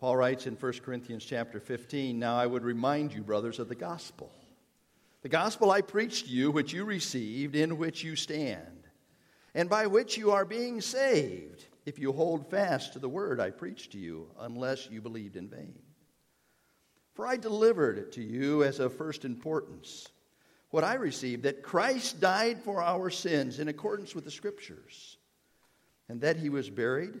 Paul writes in 1 Corinthians chapter 15 Now I would remind you, brothers, of the gospel. The gospel I preached to you, which you received, in which you stand, and by which you are being saved, if you hold fast to the word I preached to you, unless you believed in vain. For I delivered it to you as of first importance what I received that Christ died for our sins in accordance with the Scriptures, and that he was buried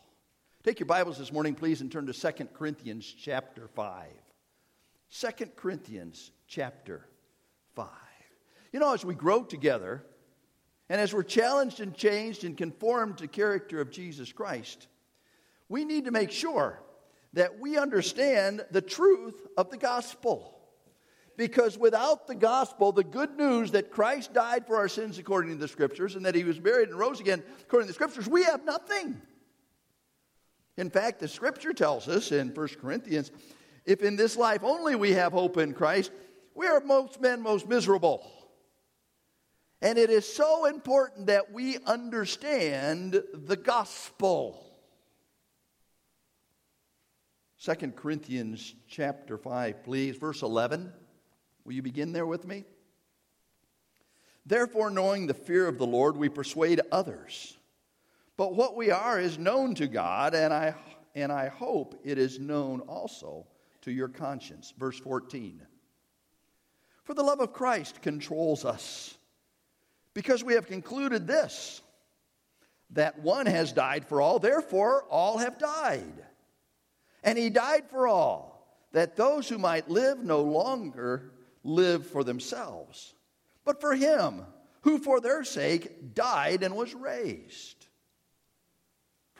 Take your Bibles this morning, please, and turn to 2 Corinthians chapter 5. 2 Corinthians chapter 5. You know, as we grow together, and as we're challenged and changed and conformed to the character of Jesus Christ, we need to make sure that we understand the truth of the gospel. Because without the gospel, the good news that Christ died for our sins according to the scriptures and that he was buried and rose again according to the scriptures, we have nothing. In fact, the scripture tells us in 1 Corinthians if in this life only we have hope in Christ, we are most men most miserable. And it is so important that we understand the gospel. 2 Corinthians chapter 5, please, verse 11. Will you begin there with me? Therefore, knowing the fear of the Lord, we persuade others. But what we are is known to God, and I, and I hope it is known also to your conscience. Verse 14. For the love of Christ controls us, because we have concluded this that one has died for all, therefore all have died. And he died for all, that those who might live no longer live for themselves, but for him who for their sake died and was raised.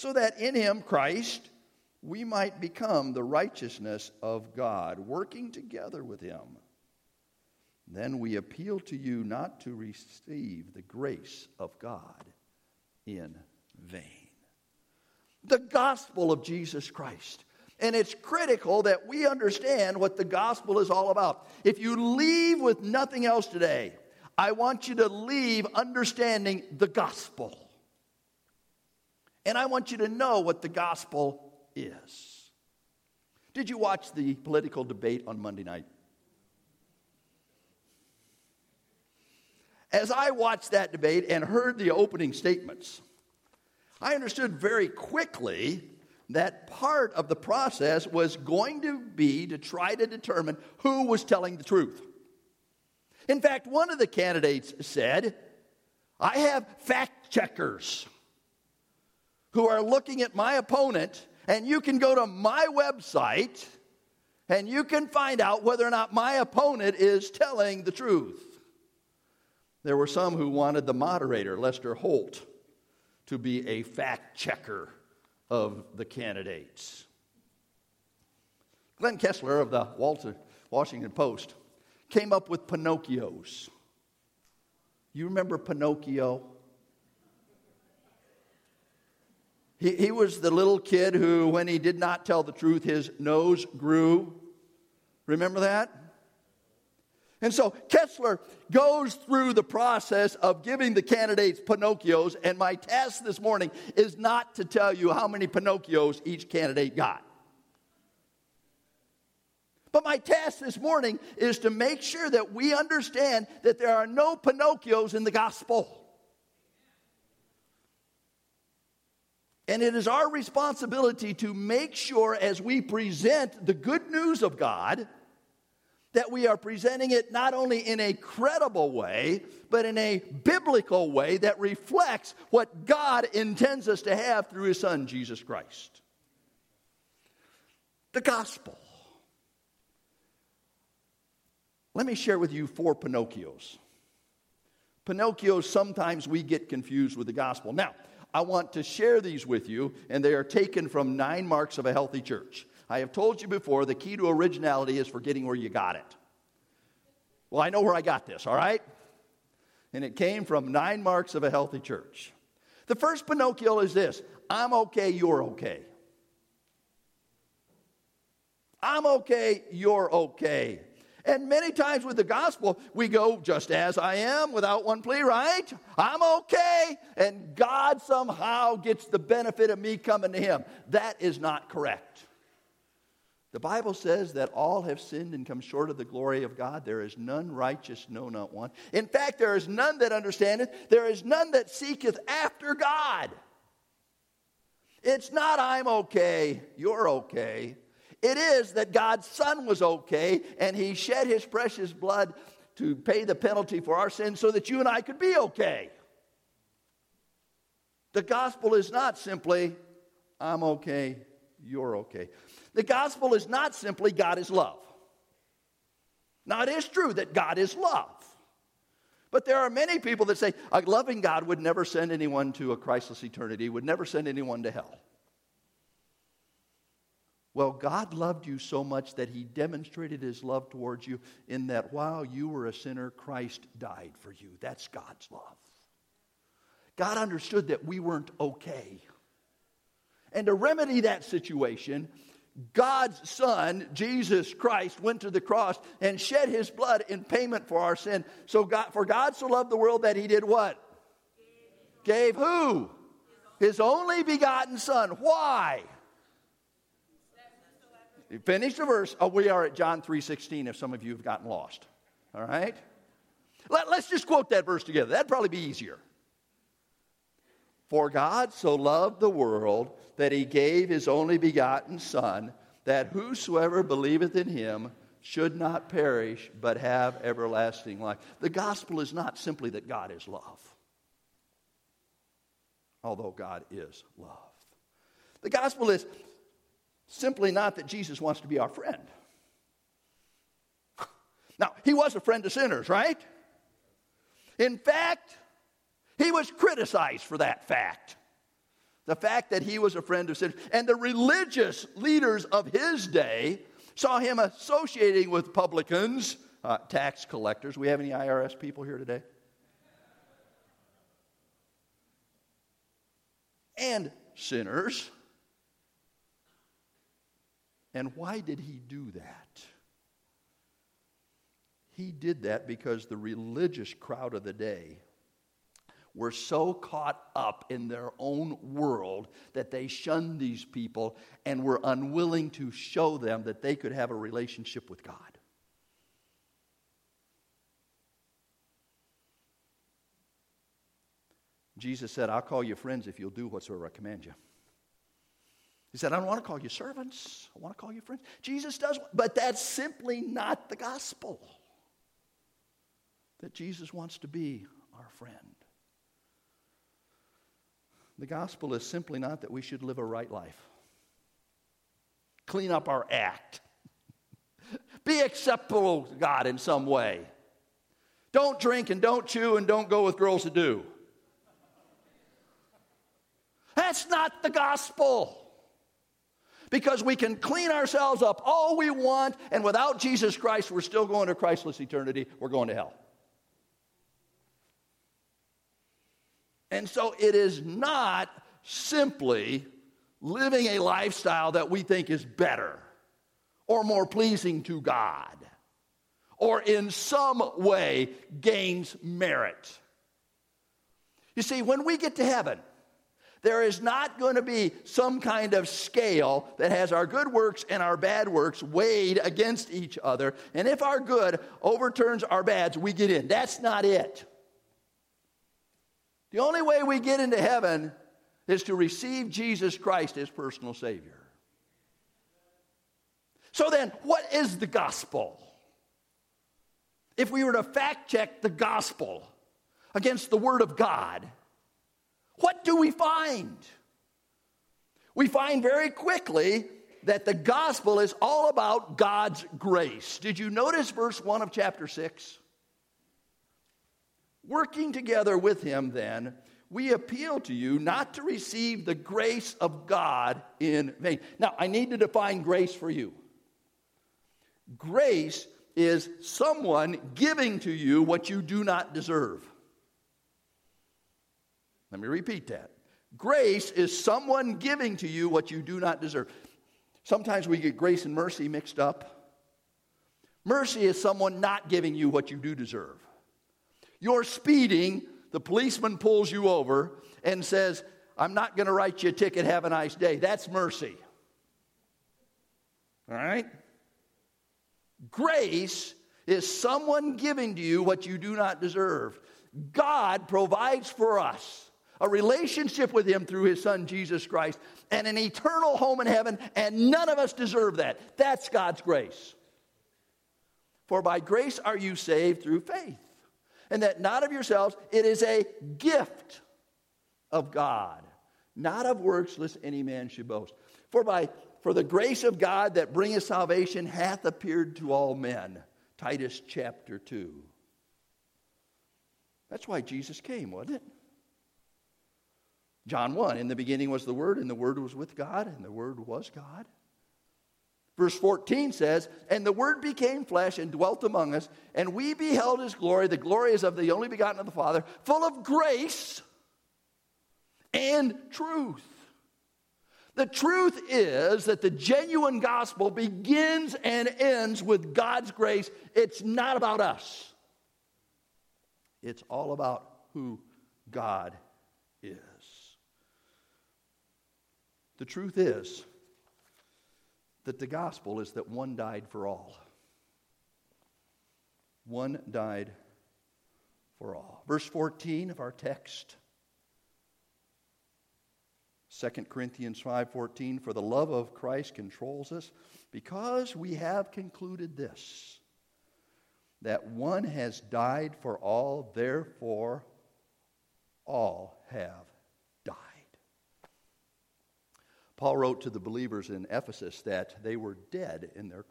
so that in him, Christ, we might become the righteousness of God, working together with him. Then we appeal to you not to receive the grace of God in vain. The gospel of Jesus Christ. And it's critical that we understand what the gospel is all about. If you leave with nothing else today, I want you to leave understanding the gospel. And I want you to know what the gospel is. Did you watch the political debate on Monday night? As I watched that debate and heard the opening statements, I understood very quickly that part of the process was going to be to try to determine who was telling the truth. In fact, one of the candidates said, I have fact checkers who are looking at my opponent, and you can go to my website and you can find out whether or not my opponent is telling the truth. There were some who wanted the moderator, Lester Holt, to be a fact checker of the candidates. Glenn Kessler of the Washington Post came up with Pinocchios. You remember Pinocchio? He, he was the little kid who, when he did not tell the truth, his nose grew. Remember that? And so Kessler goes through the process of giving the candidates Pinocchios, and my task this morning is not to tell you how many Pinocchios each candidate got. But my task this morning is to make sure that we understand that there are no Pinocchios in the gospel. And it is our responsibility to make sure as we present the good news of God that we are presenting it not only in a credible way, but in a biblical way that reflects what God intends us to have through His Son, Jesus Christ. The gospel. Let me share with you four Pinocchios. Pinocchios, sometimes we get confused with the gospel. Now, I want to share these with you, and they are taken from Nine Marks of a Healthy Church. I have told you before the key to originality is forgetting where you got it. Well, I know where I got this, all right? And it came from Nine Marks of a Healthy Church. The first Pinocchio is this I'm okay, you're okay. I'm okay, you're okay. And many times with the gospel, we go just as I am without one plea, right? I'm okay. And God somehow gets the benefit of me coming to Him. That is not correct. The Bible says that all have sinned and come short of the glory of God. There is none righteous, no, not one. In fact, there is none that understandeth, there is none that seeketh after God. It's not I'm okay, you're okay. It is that God's Son was okay and He shed His precious blood to pay the penalty for our sins so that you and I could be okay. The gospel is not simply, I'm okay, you're okay. The gospel is not simply God is love. Now, it is true that God is love. But there are many people that say a loving God would never send anyone to a Christless eternity, would never send anyone to hell. Well, God loved you so much that He demonstrated His love towards you in that while you were a sinner, Christ died for you. That's God's love. God understood that we weren't okay. And to remedy that situation, God's Son, Jesus Christ, went to the cross and shed his blood in payment for our sin. So God, for God so loved the world that he did what? Gave who? His only begotten Son. Why? Finish the verse. Oh, we are at John 3.16 if some of you have gotten lost. All right? Let, let's just quote that verse together. That'd probably be easier. For God so loved the world that he gave his only begotten Son, that whosoever believeth in him should not perish, but have everlasting life. The gospel is not simply that God is love, although God is love. The gospel is simply not that Jesus wants to be our friend. Now, he was a friend to sinners, right? In fact, he was criticized for that fact. The fact that he was a friend of sinners. And the religious leaders of his day saw him associating with publicans, uh, tax collectors. We have any IRS people here today? And sinners. And why did he do that? He did that because the religious crowd of the day were so caught up in their own world that they shunned these people and were unwilling to show them that they could have a relationship with God. Jesus said, I'll call you friends if you'll do whatsoever I command you. He said, I don't want to call you servants. I want to call you friends. Jesus does, but that's simply not the gospel. That Jesus wants to be our friend. The gospel is simply not that we should live a right life, clean up our act, be acceptable to God in some way. Don't drink and don't chew and don't go with girls that do. That's not the gospel. Because we can clean ourselves up all we want, and without Jesus Christ, we're still going to Christless eternity. We're going to hell. And so it is not simply living a lifestyle that we think is better or more pleasing to God or in some way gains merit. You see, when we get to heaven, there is not going to be some kind of scale that has our good works and our bad works weighed against each other. And if our good overturns our bads, we get in. That's not it. The only way we get into heaven is to receive Jesus Christ as personal Savior. So then, what is the gospel? If we were to fact check the gospel against the Word of God, what do we find? We find very quickly that the gospel is all about God's grace. Did you notice verse 1 of chapter 6? Working together with him, then, we appeal to you not to receive the grace of God in vain. Now, I need to define grace for you. Grace is someone giving to you what you do not deserve. Let me repeat that. Grace is someone giving to you what you do not deserve. Sometimes we get grace and mercy mixed up. Mercy is someone not giving you what you do deserve. You're speeding, the policeman pulls you over and says, I'm not going to write you a ticket, have a nice day. That's mercy. All right? Grace is someone giving to you what you do not deserve. God provides for us a relationship with Him through His Son, Jesus Christ, and an eternal home in heaven, and none of us deserve that. That's God's grace. For by grace are you saved through faith, and that not of yourselves, it is a gift of God, not of works, lest any man should boast. For by for the grace of God that bringeth salvation hath appeared to all men. Titus chapter 2. That's why Jesus came, wasn't it? John 1 In the beginning was the Word, and the Word was with God, and the Word was God. Verse 14 says, And the Word became flesh and dwelt among us, and we beheld his glory. The glory is of the only begotten of the Father, full of grace and truth. The truth is that the genuine gospel begins and ends with God's grace. It's not about us, it's all about who God is. The truth is that the gospel is that one died for all. One died for all. Verse 14 of our text 2 Corinthians 5:14 for the love of Christ controls us because we have concluded this that one has died for all therefore all have Paul wrote to the believers in Ephesus that they were dead in their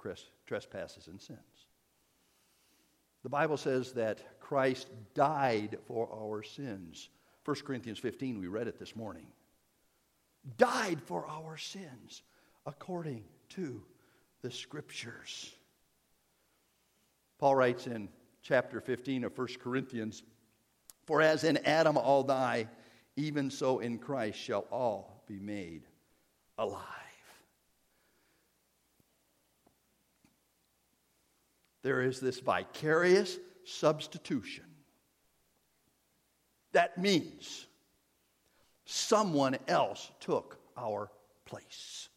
trespasses and sins. The Bible says that Christ died for our sins. 1 Corinthians 15, we read it this morning. Died for our sins according to the Scriptures. Paul writes in chapter 15 of 1 Corinthians For as in Adam all die, even so in Christ shall all be made alive. There is this vicarious substitution. That means someone else took our place.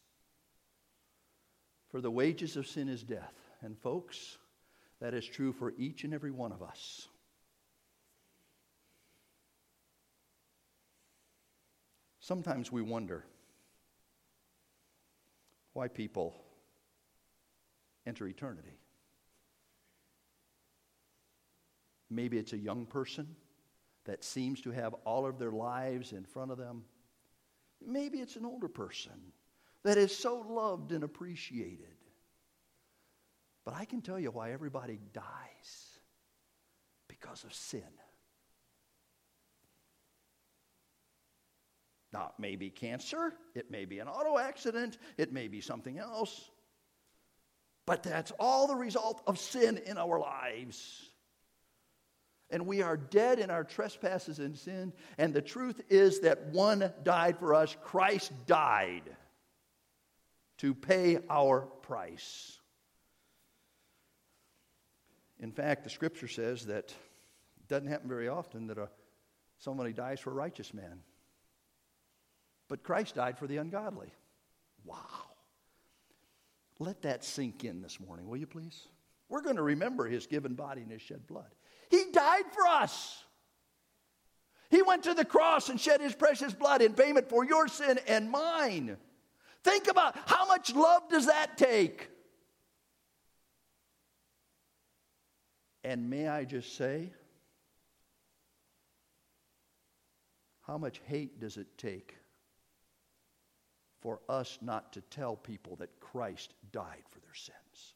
For the wages of sin is death. And, folks, that is true for each and every one of us. Sometimes we wonder why people enter eternity. Maybe it's a young person that seems to have all of their lives in front of them. Maybe it's an older person that is so loved and appreciated. But I can tell you why everybody dies because of sin. Now, it may be cancer, it may be an auto accident, it may be something else. But that's all the result of sin in our lives. And we are dead in our trespasses and sin. And the truth is that one died for us. Christ died to pay our price. In fact, the scripture says that it doesn't happen very often that a, somebody dies for a righteous man. But Christ died for the ungodly. Wow. Let that sink in this morning, will you please? We're going to remember his given body and his shed blood. He died for us. He went to the cross and shed his precious blood in payment for your sin and mine. Think about how much love does that take? And may I just say, how much hate does it take for us not to tell people that Christ died for their sins?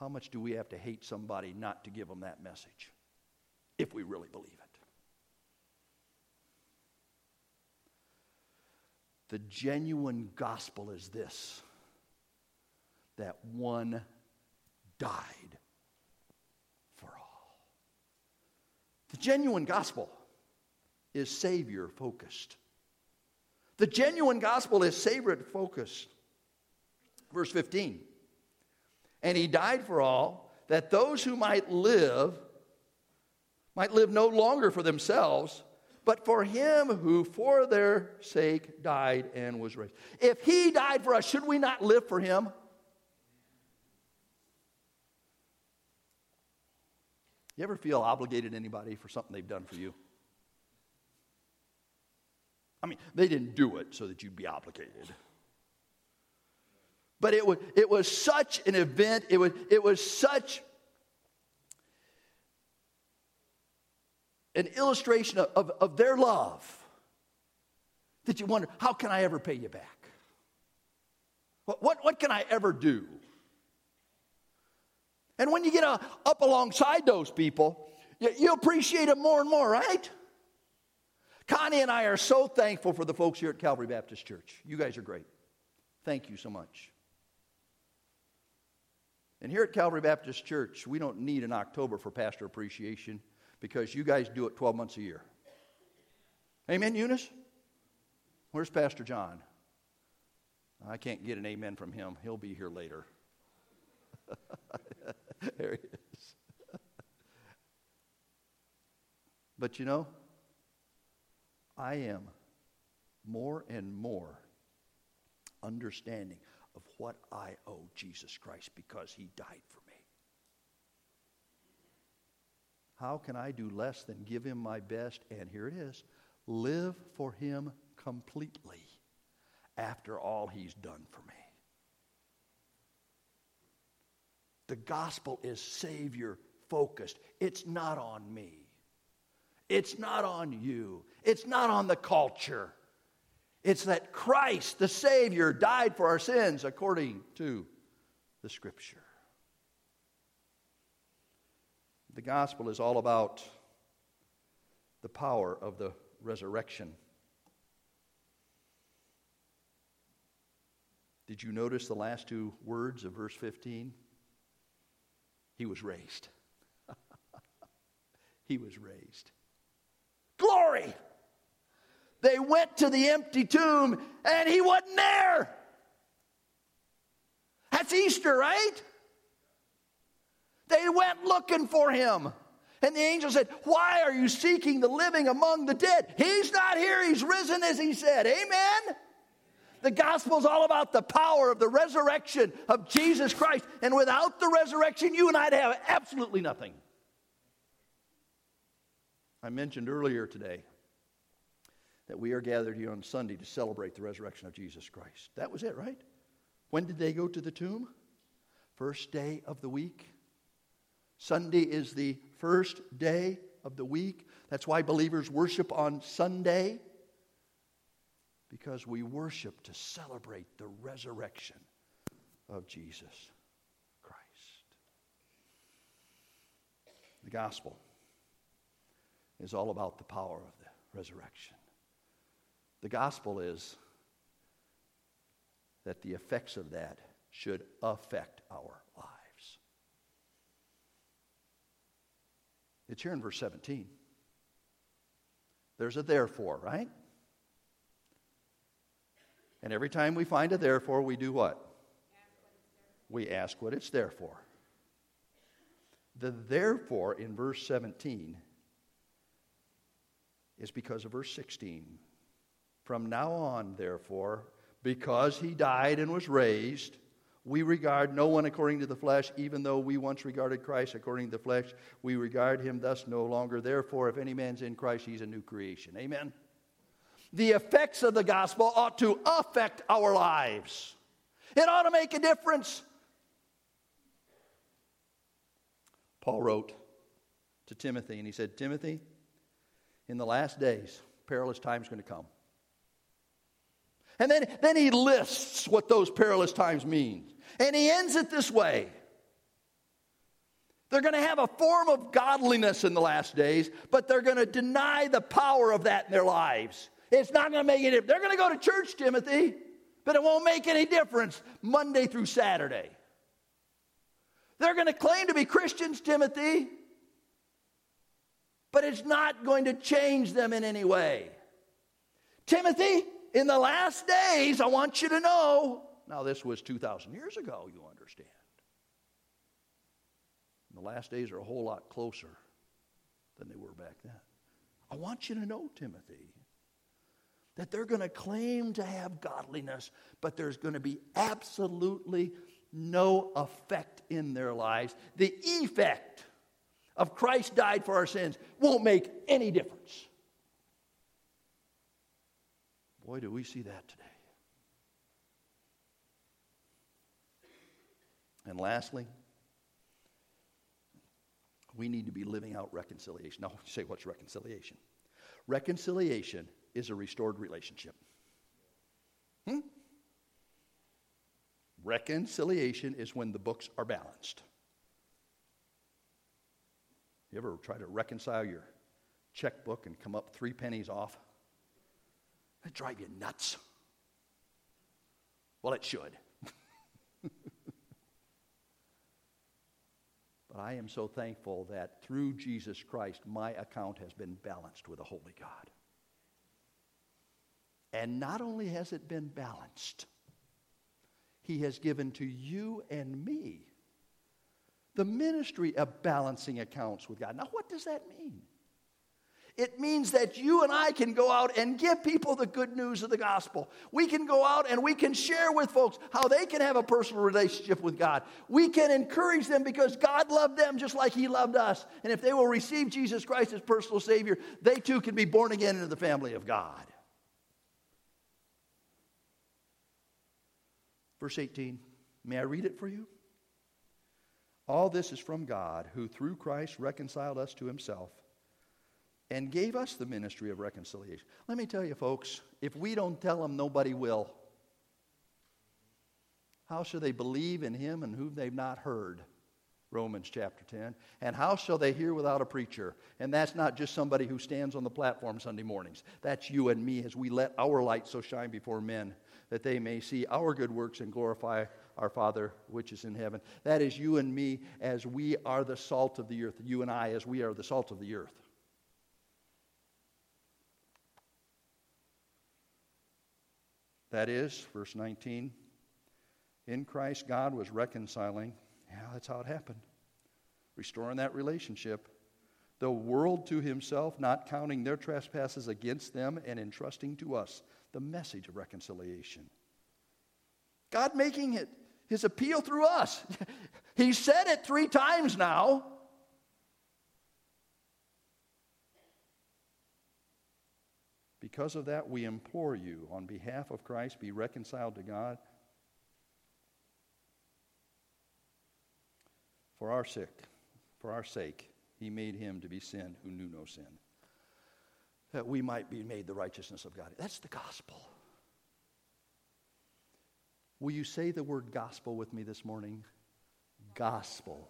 How much do we have to hate somebody not to give them that message if we really believe it? The genuine gospel is this that one died for all. The genuine gospel is Savior focused. The genuine gospel is Savior focused. Verse 15. And he died for all, that those who might live might live no longer for themselves, but for him who for their sake died and was raised. If he died for us, should we not live for him? You ever feel obligated to anybody for something they've done for you? I mean, they didn't do it so that you'd be obligated. But it was, it was such an event, it was, it was such an illustration of, of, of their love that you wonder, how can I ever pay you back? What, what, what can I ever do? And when you get uh, up alongside those people, you, you appreciate them more and more, right? Connie and I are so thankful for the folks here at Calvary Baptist Church. You guys are great. Thank you so much. And here at Calvary Baptist Church, we don't need an October for pastor appreciation because you guys do it 12 months a year. Amen, Eunice? Where's Pastor John? I can't get an amen from him. He'll be here later. there he is. but you know, I am more and more understanding of what I owe Jesus Christ because he died for me. How can I do less than give him my best? And here it is live for him completely after all he's done for me. The gospel is Savior focused, it's not on me. It's not on you. It's not on the culture. It's that Christ, the Savior, died for our sins according to the Scripture. The gospel is all about the power of the resurrection. Did you notice the last two words of verse 15? He was raised. he was raised. They went to the empty tomb and he wasn't there. That's Easter, right? They went looking for him. And the angel said, Why are you seeking the living among the dead? He's not here, he's risen as he said. Amen? The gospel is all about the power of the resurrection of Jesus Christ. And without the resurrection, you and I'd have absolutely nothing. I mentioned earlier today that we are gathered here on Sunday to celebrate the resurrection of Jesus Christ. That was it, right? When did they go to the tomb? First day of the week. Sunday is the first day of the week. That's why believers worship on Sunday, because we worship to celebrate the resurrection of Jesus Christ. The gospel is all about the power of the resurrection. The gospel is that the effects of that should affect our lives. It's here in verse 17. There's a therefore, right? And every time we find a therefore, we do what? We ask what it's there for. The therefore in verse 17 is because of verse 16. From now on, therefore, because he died and was raised, we regard no one according to the flesh, even though we once regarded Christ according to the flesh. We regard him thus no longer. Therefore, if any man's in Christ, he's a new creation. Amen. The effects of the gospel ought to affect our lives, it ought to make a difference. Paul wrote to Timothy, and he said, Timothy, in the last days, perilous times going to come. And then, then he lists what those perilous times mean. And he ends it this way They're going to have a form of godliness in the last days, but they're going to deny the power of that in their lives. It's not going to make any difference. They're going to go to church, Timothy, but it won't make any difference Monday through Saturday. They're going to claim to be Christians, Timothy, but it's not going to change them in any way. Timothy, in the last days, I want you to know. Now, this was 2,000 years ago, you understand. And the last days are a whole lot closer than they were back then. I want you to know, Timothy, that they're going to claim to have godliness, but there's going to be absolutely no effect in their lives. The effect of Christ died for our sins won't make any difference. Boy, do we see that today. And lastly, we need to be living out reconciliation. Now, you say, what's reconciliation? Reconciliation is a restored relationship. Hmm? Reconciliation is when the books are balanced. You ever try to reconcile your checkbook and come up three pennies off? That drive you nuts. Well, it should. but I am so thankful that through Jesus Christ, my account has been balanced with a holy God. And not only has it been balanced, He has given to you and me the ministry of balancing accounts with God. Now, what does that mean? It means that you and I can go out and give people the good news of the gospel. We can go out and we can share with folks how they can have a personal relationship with God. We can encourage them because God loved them just like He loved us. And if they will receive Jesus Christ as personal Savior, they too can be born again into the family of God. Verse 18. May I read it for you? All this is from God, who through Christ reconciled us to himself and gave us the ministry of reconciliation. Let me tell you, folks, if we don't tell them, nobody will. How shall they believe in him and whom they've not heard? Romans chapter 10. And how shall they hear without a preacher? And that's not just somebody who stands on the platform Sunday mornings. That's you and me as we let our light so shine before men that they may see our good works and glorify our Father which is in heaven. That is you and me as we are the salt of the earth. You and I as we are the salt of the earth. That is, verse 19, in Christ, God was reconciling. Yeah, that's how it happened. Restoring that relationship. The world to himself, not counting their trespasses against them, and entrusting to us the message of reconciliation. God making it his appeal through us. he said it three times now. Because of that, we implore you, on behalf of Christ, be reconciled to God. For our sake, for our sake, he made him to be sin who knew no sin, that we might be made the righteousness of God. That's the gospel. Will you say the word gospel with me this morning? Gospel.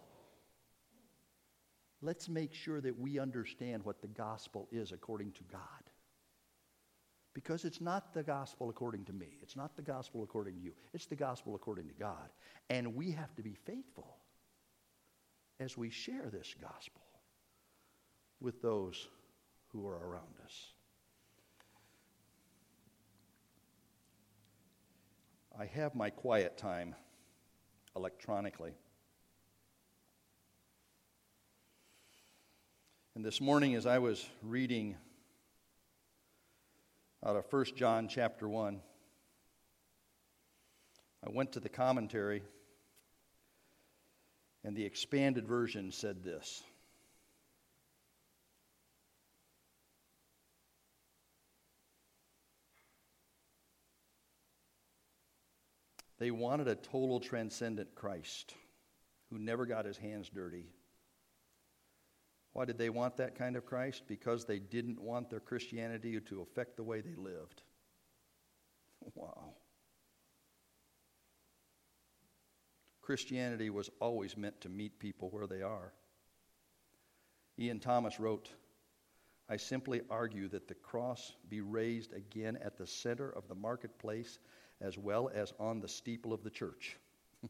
Let's make sure that we understand what the gospel is according to God. Because it's not the gospel according to me. It's not the gospel according to you. It's the gospel according to God. And we have to be faithful as we share this gospel with those who are around us. I have my quiet time electronically. And this morning, as I was reading out of 1 John chapter 1, I went to the commentary, and the expanded version said this. They wanted a total transcendent Christ who never got his hands dirty. Why did they want that kind of Christ? Because they didn't want their Christianity to affect the way they lived. Wow. Christianity was always meant to meet people where they are. Ian Thomas wrote, I simply argue that the cross be raised again at the center of the marketplace as well as on the steeple of the church.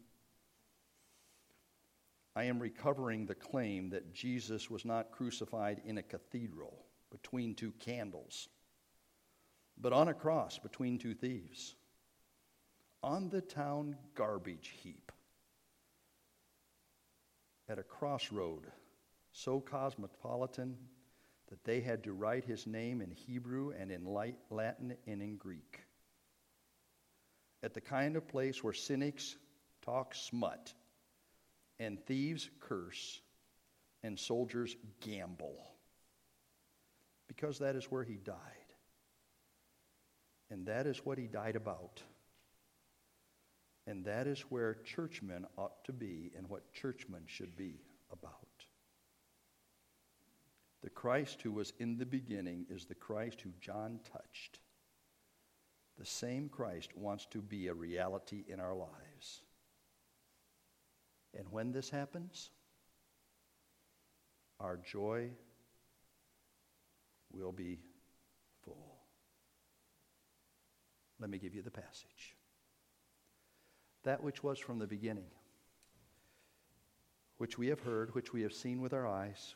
I am recovering the claim that Jesus was not crucified in a cathedral between two candles, but on a cross between two thieves, on the town garbage heap, at a crossroad so cosmopolitan that they had to write his name in Hebrew and in Latin and in Greek at the kind of place where cynics talk smut and thieves curse and soldiers gamble. Because that is where he died. And that is what he died about. And that is where churchmen ought to be and what churchmen should be about. Christ who was in the beginning is the Christ who John touched the same Christ wants to be a reality in our lives. And when this happens, our joy will be full. Let me give you the passage. That which was from the beginning, which we have heard, which we have seen with our eyes,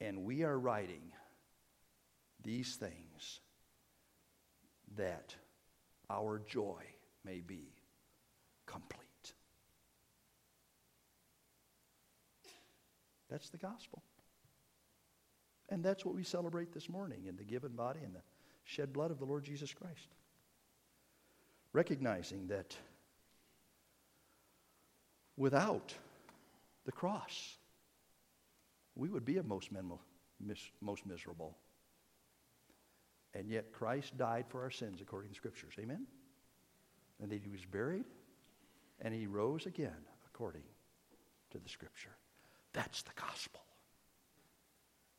And we are writing these things that our joy may be complete. That's the gospel. And that's what we celebrate this morning in the given body and the shed blood of the Lord Jesus Christ. Recognizing that without the cross, we would be most, most miserable. And yet Christ died for our sins according to scriptures. Amen? And that he was buried and he rose again according to the scripture. That's the gospel.